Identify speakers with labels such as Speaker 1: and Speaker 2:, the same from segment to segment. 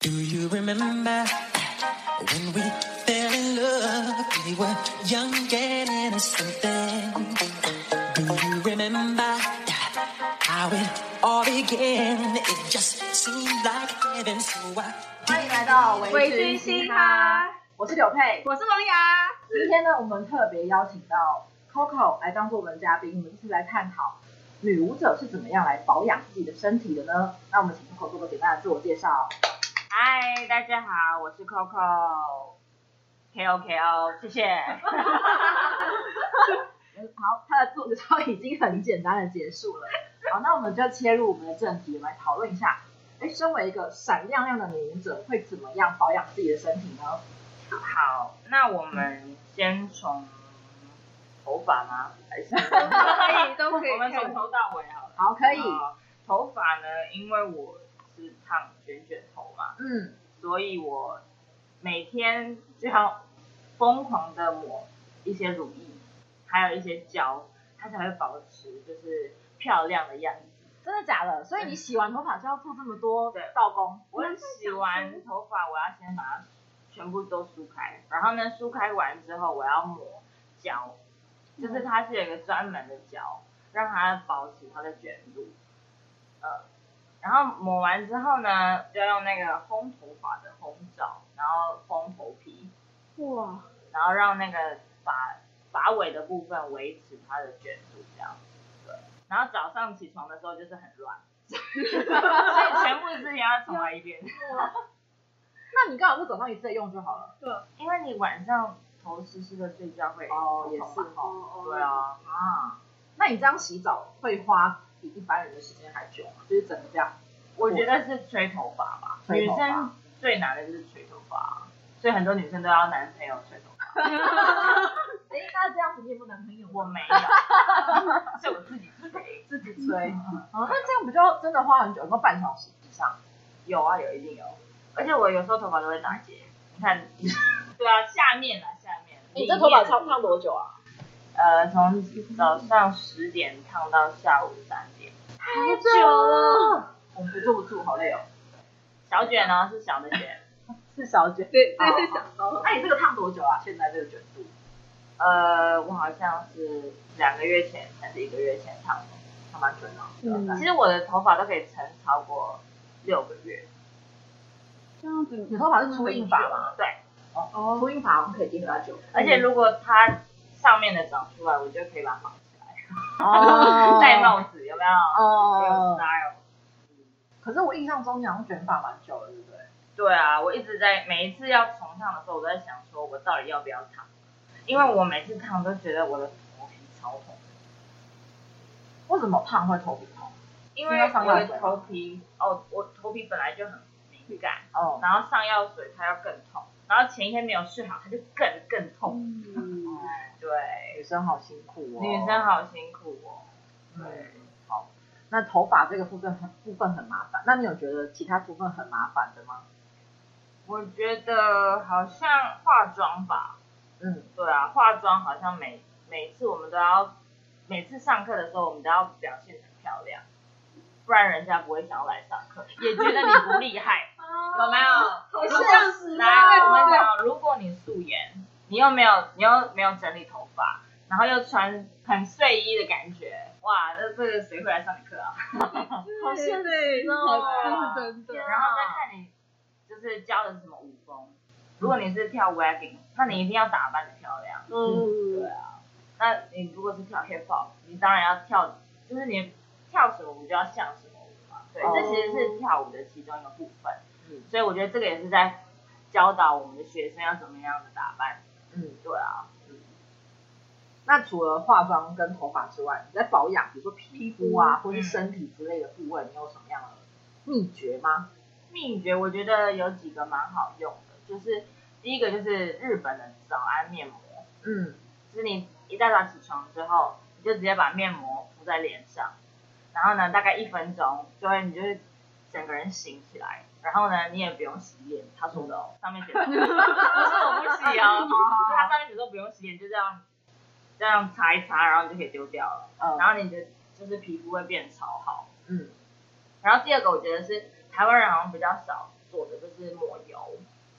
Speaker 1: Do you remember when we fell in love? We were young and innocent then. Do you remember how it all began? It just seemed like heaven, so I
Speaker 2: 欢迎来到
Speaker 3: 微醺嘻哈，
Speaker 2: 我是柳佩，
Speaker 3: 我是王雅。
Speaker 2: 今天呢，我们特别邀请到 Coco 来当做我们嘉宾，我们一起来探讨女舞者是怎么样来保养自己的身体的呢？那我们请 Coco 做个简单的自我介绍。
Speaker 3: 嗨，大家好，我是 Coco，K O K O，谢谢。
Speaker 2: 好，他的自我已经很简单的结束了。好，那我们就切入我们的正题，来讨论一下。哎，身为一个闪亮亮的女人者，会怎么样保养自己的身体呢？
Speaker 3: 好，那我们先从头发吗？还是
Speaker 4: 可以都可以，
Speaker 3: 我们从头到尾好了。
Speaker 2: 好，可以。
Speaker 3: 头发呢？因为我是烫卷卷头嘛，
Speaker 2: 嗯，
Speaker 3: 所以我每天就要疯狂的抹一些乳液，还有一些胶，它才会保持就是漂亮的样子。
Speaker 2: 真的假的？所以你洗完头发就要做这么多道工？
Speaker 3: 我洗完头发，我要先把它全部都梳开，然后呢，梳开完之后，我要抹胶，就是它是有一个专门的胶，让它保持它的卷度。呃，然后抹完之后呢，就要用那个烘头发的烘罩，然后烘头皮。
Speaker 4: 哇！
Speaker 3: 然后让那个发发尾的部分维持它的卷度，这样。然后早上起床的时候就是很乱，所以全部事情要重来一遍。
Speaker 2: 那你刚好是早上一次用就好了。
Speaker 3: 对，因为你晚上头湿湿的睡觉会
Speaker 2: 哦，也是
Speaker 3: 哦。对啊
Speaker 2: 啊，那你这样洗澡会花比一般人的时间还久吗？就是整个这样？
Speaker 3: 我觉得是吹头发吧，女生最难的就是吹头发，所以很多女生都要男朋友吹头发。
Speaker 2: 哎，那这样子你有没有男朋友？
Speaker 3: 我没有，是我自己吹，
Speaker 2: 自己吹。哦，那这样不就真的花很久，有没有半小时以上？
Speaker 3: 有啊，有一定有。而且我有时候头发都会打结，你看，对啊，下面啊，下面。
Speaker 2: 你这头发烫烫多久啊？
Speaker 3: 呃，从早上十点烫到下午三点。
Speaker 2: 太久了，我不住不住，好累哦。
Speaker 3: 小卷呢？是小的卷，
Speaker 2: 是小卷。
Speaker 4: 对，这是小。
Speaker 2: 那你这个烫多久啊？现在这个卷度？
Speaker 3: 呃，我好像是两个月前还是一个月前烫的，还蛮准的。嗯，其实我的头发都可以撑超过六个月。
Speaker 4: 这样子，
Speaker 2: 你头发是粗硬发吗？
Speaker 3: 对。
Speaker 2: 哦，秃鹰发可以定比较久，
Speaker 3: 而且如果它上面的长出来，我就可以把。哦。戴帽子有没有？哦。有 style。
Speaker 2: 可是我印象中你好像卷发蛮久了，对不对？
Speaker 3: 对啊，我一直在每一次要重烫的时候，我都在想说，我到底要不要烫？因为我每次烫都觉得我的头皮超痛。
Speaker 2: 为什么烫会头皮痛？
Speaker 3: 因为我的头皮哦，我头皮本来就很敏感哦，然后上药水它要更痛，然后前一天没有睡好，它就更更痛。嗯，对，
Speaker 2: 女生好辛苦哦。
Speaker 3: 女生好辛苦哦。对，
Speaker 2: 好，那头发这个部分很部分很麻烦，那你有觉得其他部分很麻烦的吗？
Speaker 3: 我觉得好像化妆吧。嗯，对啊，化妆好像每每次我们都要，每次上课的时候我们都要表现很漂亮，不然人家不会想要来上课，也觉得你不厉害，有没有？
Speaker 4: 好像是。
Speaker 3: 来，我们讲，如果你素颜，你又没有，你又没有整理头发，然后又穿很睡衣的感觉，哇，那这个谁会来上你课啊？
Speaker 4: 好现实哦，真的。
Speaker 3: 然后再看你，就是教的是什么舞风。如果你是跳 waacking，那你一定要打扮的漂亮。嗯，对啊。那你如果是跳 hip hop，你当然要跳，就是你跳什么舞就要像什么舞嘛。对，这其实是跳舞的其中一个部分。嗯，所以我觉得这个也是在教导我们的学生要怎么样的打扮。嗯，对啊。嗯。
Speaker 2: 那除了化妆跟头发之外，你在保养，比如说皮肤啊，或是身体之类的部位，你有什么样的秘诀吗？
Speaker 3: 秘诀我觉得有几个蛮好用的。就是第一个就是日本的早安面膜，嗯，就是你一大早起床之后，你就直接把面膜敷在脸上，然后呢，大概一分钟就会，你就会整个人醒起来，然后呢，你也不用洗脸，他说的哦，上面写的，不是我不洗哦，是 他上面写说不用洗脸，就这样这样擦一擦，然后你就可以丢掉了，嗯，然后你的就是皮肤会变超好，嗯，然后第二个我觉得是台湾人好像比较少做的，就是。就是抹油，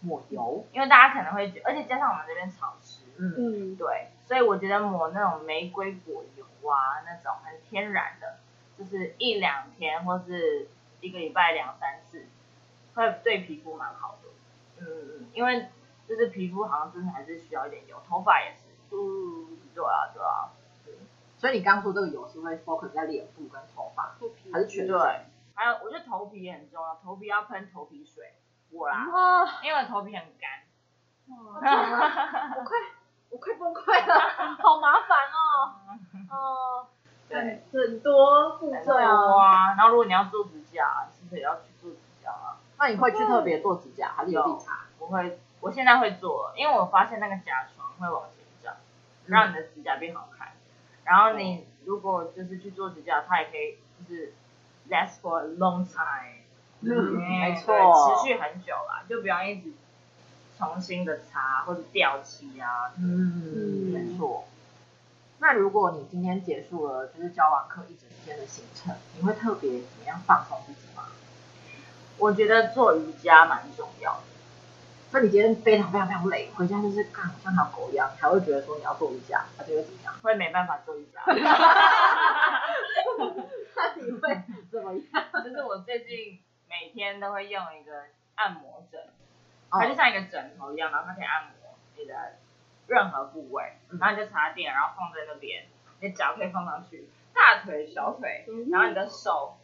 Speaker 2: 抹油，
Speaker 3: 因为大家可能会觉得，而且加上我们这边潮湿，
Speaker 2: 嗯，
Speaker 4: 嗯，
Speaker 3: 对，所以我觉得抹那种玫瑰果油啊，那种很天然的，就是一两天或是一个礼拜两三次，会对皮肤蛮好的。嗯嗯，因为就是皮肤好像真的还是需要一点油，头发也是。嗯，对啊对啊。对，
Speaker 2: 所以你刚刚说这个油是会 focus 在脸部跟头发，还是全身？
Speaker 3: 对，还有我觉得头皮也很重要，头皮要喷头皮水，我啦，因为我头皮很干。
Speaker 2: 我快我快崩溃了，好麻烦哦。哦，
Speaker 3: 对，
Speaker 4: 很多步骤
Speaker 3: 啊。然后如果你要做指甲，是不是也要去做指甲啊？
Speaker 2: 那你会去特别做指甲，还是有自己擦？
Speaker 3: 我会，我现在会做，因为我发现那个甲床会往前长，让你的指甲变好看。然后你如果就是去做指甲，它也可以就是 last for a long time，
Speaker 2: 嗯，没错，
Speaker 3: 持续很久啦，就不要一直重新的擦或者掉漆啊。
Speaker 2: 嗯，没错。那如果你今天结束了就是教完课一整天的行程，你会特别怎么样放松自己吗？
Speaker 3: 我觉得做瑜伽蛮重要的。
Speaker 2: 那你今天非常非常非常累，回家就是干像条狗一样，还会觉得说你要做瑜伽，他就会怎么样？
Speaker 3: 会没办法做瑜伽。
Speaker 2: 那你会怎么样？
Speaker 3: 就是我最近每天都会用一个按摩枕，它就像一个枕头一样，然后它可以按摩你的任何部位，然后你就插电，然后放在那边，你的脚可以放上去，大腿、小腿，然后你的手，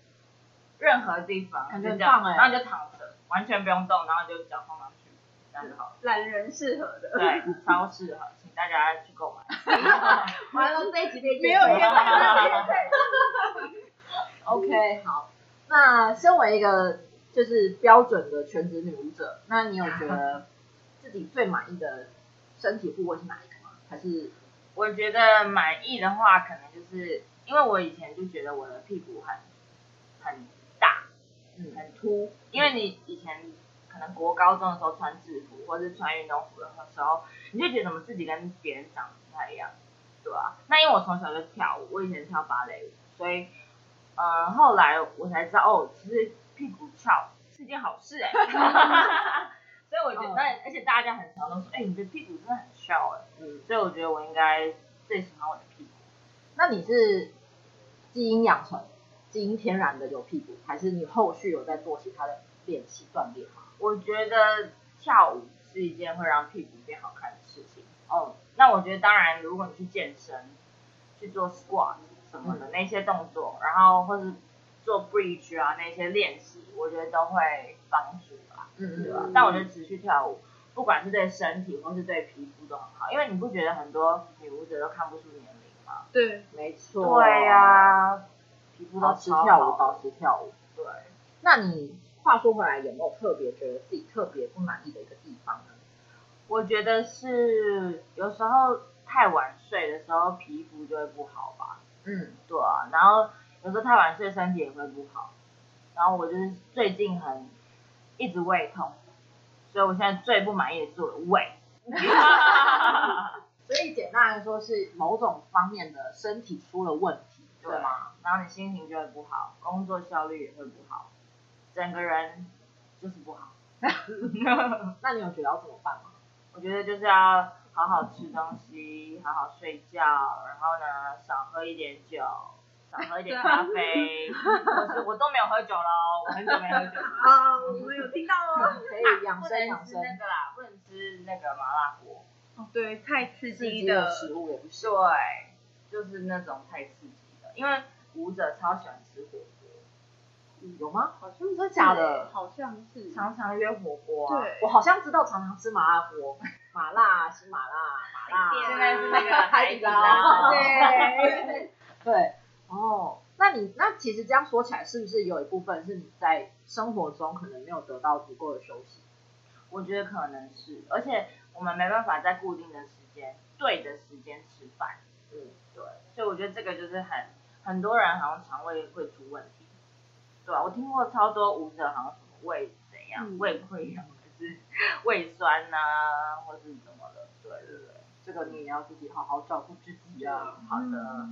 Speaker 3: 任何地方，就这样，然后你就躺着，完全不用动，然后就脚放上去，这样就好。
Speaker 4: 懒人适合的，
Speaker 3: 对，超适合，请大家去购买。
Speaker 2: 完了这一集变
Speaker 4: 没有没有。
Speaker 2: OK，好，那身为一个就是标准的全职女舞者，那你有觉得自己最满意的身体部位是哪一个吗？还是
Speaker 3: 我觉得满意的话，可能就是因为我以前就觉得我的屁股很很大。嗯，很凸，因为你以前可能国高中的时候穿制服或是穿运动服的时候，你就觉得我们自己跟别人长得不太一样，对吧？那因为我从小就跳舞，我以前跳芭蕾舞，所以，呃，后来我才知道哦，其实屁股翘是件好事哎。所以我觉得，而且大家很常都说，哎，你的屁股真的很翘哎。嗯，所以我觉得我应该最喜欢我的屁股。
Speaker 2: 那你是基因养成？基因天然的有屁股，还是你后续有在做其他的练习锻炼吗？
Speaker 3: 我觉得跳舞是一件会让屁股变好看的事情。哦，那我觉得当然，如果你去健身，去做 squat 什么的、嗯、那些动作，然后或是做 bridge 啊那些练习，我觉得都会帮助吧。嗯对吧？嗯、但我觉得持续跳舞，不管是对身体或是对皮肤都很好，因为你不觉得很多女舞者都看不出年龄吗？
Speaker 4: 对，
Speaker 2: 没错。
Speaker 3: 对呀、啊。皮肤
Speaker 2: 保持跳舞，保持跳舞。
Speaker 3: 对，
Speaker 2: 那你话说回来，有没有特别觉得自己特别不满意的一个地方呢？
Speaker 3: 我觉得是有时候太晚睡的时候，皮肤就会不好吧。嗯，对啊。然后有时候太晚睡，身体也会不好。然后我就是最近很一直胃痛，所以我现在最不满意的是我的胃。
Speaker 2: 所以简单来说，是某种方面的身体出了问题。对吗？
Speaker 3: 然后你心情就会不好，工作效率也会不好，整个人就是不好。
Speaker 2: 那你有觉得要怎么办吗？
Speaker 3: 我觉得就是要好好吃东西，好好睡觉，然后呢，少喝一点酒，少喝一点咖啡。我我都没有喝酒喽，我很久没喝酒了。
Speaker 4: 啊，我们有听到哦。
Speaker 2: 可以养生养生。
Speaker 3: 那个啦，不能吃那个麻辣锅。
Speaker 4: 哦，对，太刺激
Speaker 2: 的食物也不是。
Speaker 3: 对，就是那种太刺激的。因为舞者超喜欢吃火锅，
Speaker 2: 有吗？
Speaker 4: 好像是
Speaker 2: 真的假的？
Speaker 4: 好像是
Speaker 3: 常常约火锅啊。
Speaker 2: 对，我好像知道常常吃麻辣锅，麻辣是麻辣，麻辣。
Speaker 3: 现在是那个海底捞。
Speaker 2: 对对哦，那你那其实这样说起来，是不是有一部分是你在生活中可能没有得到足够的休息？
Speaker 3: 我觉得可能是，而且我们没办法在固定的时间、对的时间吃饭。嗯，对，所以我觉得这个就是很。很多人好像肠胃会出问题，对啊，我听过超多舞者好像什么胃怎样，嗯、胃溃疡还是 胃酸呐、啊，或是怎么的，对对对，
Speaker 2: 这个你也要自己好好照顾自己啊。
Speaker 3: 嗯、好的，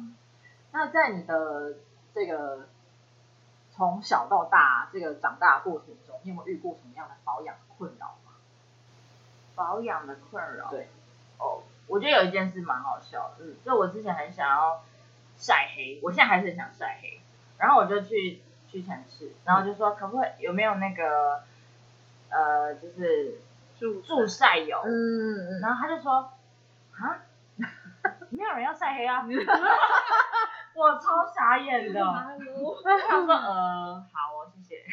Speaker 2: 那在你的这个从小到大这个长大的过程中，你有没有遇过什么样的保养困扰吗？
Speaker 3: 保养的困扰。
Speaker 2: 对，
Speaker 3: 哦，我觉得有一件事蛮好笑的，嗯，就我之前很想要晒黑，我现在还是很想晒黑，然后我就去屈臣氏，然后就说可不可以有没有那个呃，就是助助晒油，嗯，然后他就说啊，没有人要晒黑啊，我超傻眼的，他说 呃，好哦，谢谢。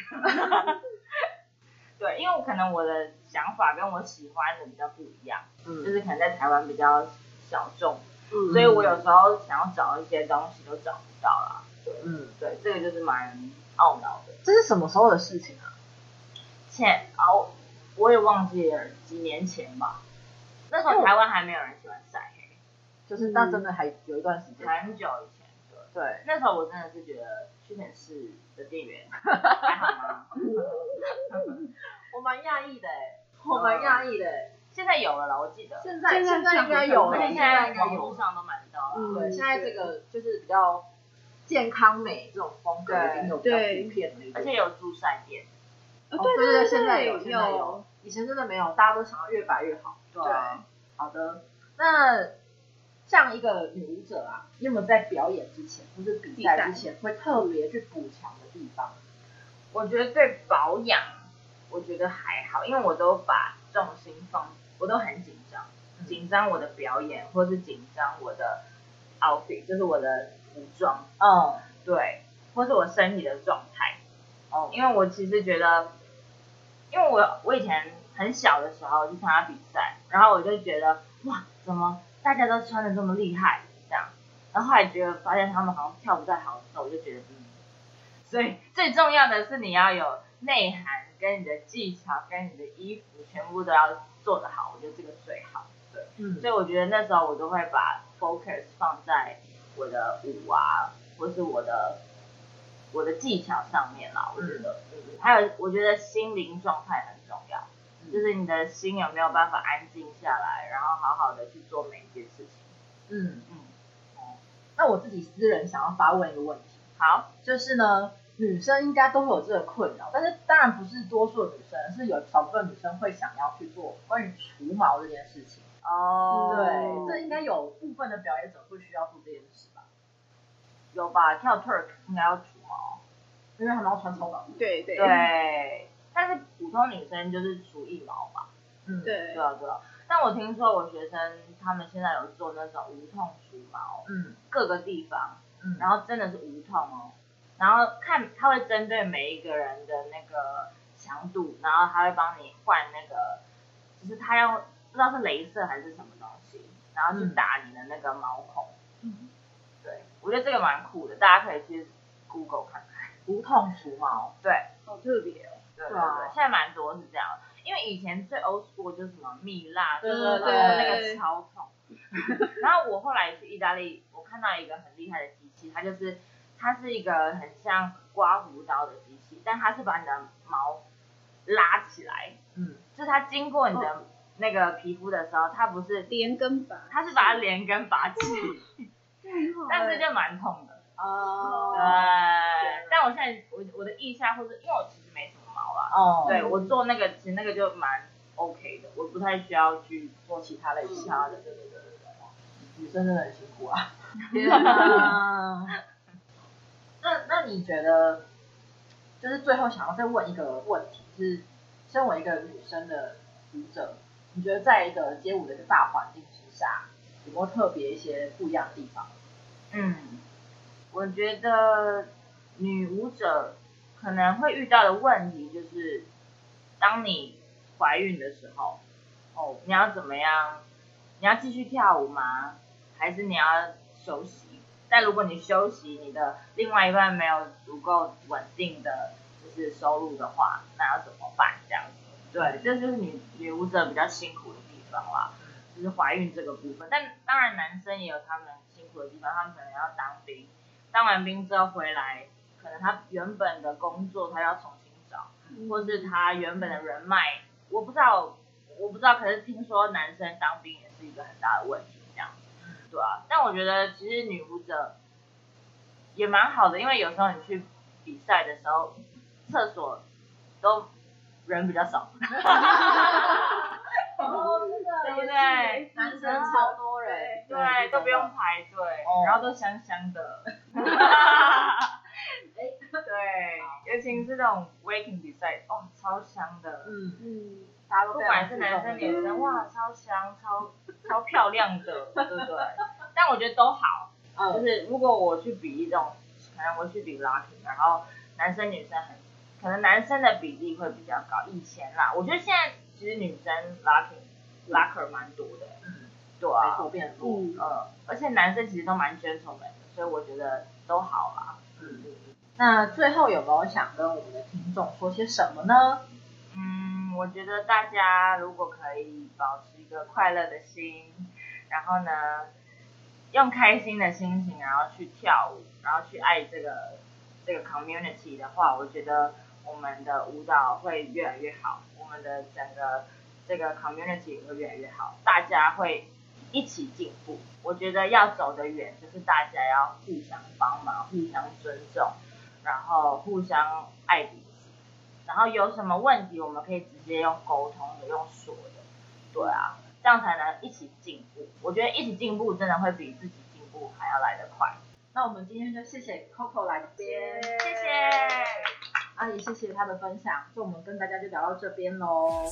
Speaker 3: 对，因为我可能我的想法跟我喜欢的比较不一样，嗯，就是可能在台湾比较小众，嗯，所以我有时候想要找一些东西都找不到啦。对，嗯，对，这个就是蛮懊恼的。
Speaker 2: 这是什么时候的事情啊？
Speaker 3: 前哦，我也忘记了，几年前吧。那时候台湾还没有人喜欢晒黑，
Speaker 2: 就是那真的还有一段时间，
Speaker 3: 很久以前。对，那时候我真的是觉得屈臣氏的店员还好吗？
Speaker 2: 我蛮讶异的，我蛮讶异的。
Speaker 3: 现在有了啦，我记得。
Speaker 2: 现在现在应该有了，
Speaker 3: 现在网络上都买得到
Speaker 2: 了。对，现在这个就是比较健康美这种风格已经有比较普遍了，
Speaker 3: 而且有助晒店。
Speaker 2: 对对对，现在有现在有，以前真的没有，大家都想要越白越好。对，好的。那像一个女舞者啊，你有没有在表演之前或是比赛之前会特别去补强的地方？
Speaker 3: 我觉得对保养。我觉得还好，因为我都把重心放，我都很紧张，紧张我的表演，或是紧张我的 outfit，就是我的服装，嗯，对，或是我身体的状态，哦，因为我其实觉得，因为我我以前很小的时候去参加比赛，然后我就觉得哇，怎么大家都穿的这么厉害，这样，然后后来觉得发现他们好像跳不太好的时候，我就觉得嗯，所以最重要的是你要有内涵。跟你的技巧，跟你的衣服，全部都要做得好，我觉得这个最好。对，嗯，所以我觉得那时候我都会把 focus 放在我的舞啊，或是我的我的技巧上面啦。我觉得，嗯，还有我觉得心灵状态很重要，嗯，就是你的心有没有办法安静下来，然后好好的去做每一件事情。
Speaker 2: 嗯嗯。哦，那我自己私人想要发问一个问题，
Speaker 3: 好，
Speaker 2: 就是呢。女生应该都会有这个困扰，但是当然不是多数女生，是有少部分女生会想要去做关于除毛这件事情。哦，对，这应该有部分的表演者会需要做这件事吧？
Speaker 3: 有吧？跳 Turk 应该要除毛，
Speaker 2: 因为他们要穿超短。
Speaker 4: 对对
Speaker 3: 对，但是普通女生就是除一毛吧？
Speaker 4: 嗯，对，
Speaker 3: 对啊对啊。但我听说我学生他们现在有做那种无痛除毛，嗯，各个地方，嗯，然后真的是无痛哦。然后看他会针对每一个人的那个强度，然后他会帮你换那个，就是他要不知道是镭射还是什么东西，然后去打你的那个毛孔。嗯，对，我觉得这个蛮酷的，大家可以去 Google 看看，
Speaker 2: 无痛除毛，
Speaker 3: 对，
Speaker 4: 好特别哦。
Speaker 3: 对对对，现在蛮多是这样，因为以前最 old school 就是什么蜜蜡，
Speaker 4: 对
Speaker 3: 对对，那个超痛。然后我后来去意大利，我看到一个很厉害的机器，它就是。它是一个很像刮胡刀的机器，但它是把你的毛拉起来，嗯，就是它经过你的那个皮肤的时候，它不是
Speaker 4: 连根拔，
Speaker 3: 它是把它连根拔起，但是就蛮痛的。哦。对，但我现在我我的腋下或者因为我毛啦，哦，对我做那个其实那个就蛮 OK 的，我不太需要去做其他的其他的，对对对对对，
Speaker 2: 女生真的很辛苦啊。天啊那那你觉得，就是最后想要再问一个问题，是身为一个女生的舞者，你觉得在一个街舞的一个大环境之下，有没有特别一些不一样的地方？
Speaker 3: 嗯，我觉得女舞者可能会遇到的问题就是，当你怀孕的时候，哦，你要怎么样？你要继续跳舞吗？还是你要休息？但如果你休息，你的另外一半没有足够稳定的就是收入的话，那要怎么办？这样子，对，这就是女女舞者比较辛苦的地方啦，就是怀孕这个部分。但当然，男生也有他们辛苦的地方，他们可能要当兵，当完兵之后回来，可能他原本的工作他要重新找，或是他原本的人脉，我不知道，我不知道。可是听说男生当兵也是一个很大的问题。这样对啊，但我觉得其实女舞者也蛮好的，因为有时候你去比赛的时候，厕所都人比较少。哦，
Speaker 2: 男生超多人，
Speaker 3: 对，都不用排队，然后都香香的。是这种 waking 比赛，哦，超香的。
Speaker 2: 嗯嗯，大家都
Speaker 3: 不管是男生女生，哇，超香，超超漂亮的，对不对？但我觉得都好，就是如果我去比一种，可能我去比 locking，然后男生女生很，可能男生的比例会比较高。以前啦，我觉得现在其实女生 locking locker 蛮多的，嗯，对啊，
Speaker 2: 变多，
Speaker 3: 嗯，而且男生其实都蛮 gentleman 的，所以我觉得都好啦，嗯。
Speaker 2: 那最后有没有想跟我们的听众说些什么呢？
Speaker 3: 嗯，我觉得大家如果可以保持一个快乐的心，然后呢，用开心的心情，然后去跳舞，然后去爱这个这个 community 的话，我觉得我们的舞蹈会越来越好，我们的整个这个 community 也会越来越好，大家会一起进步。我觉得要走得远，就是大家要互相帮忙，互相尊重。然后互相爱彼此，然后有什么问题我们可以直接用沟通的，用说的，对啊，这样才能一起进步。我觉得一起进步真的会比自己进步还要来得快。
Speaker 2: 那我们今天就谢谢 Coco 来这边，
Speaker 3: 谢谢，
Speaker 2: 阿姨谢谢她的分享，就我们跟大家就聊到这边喽。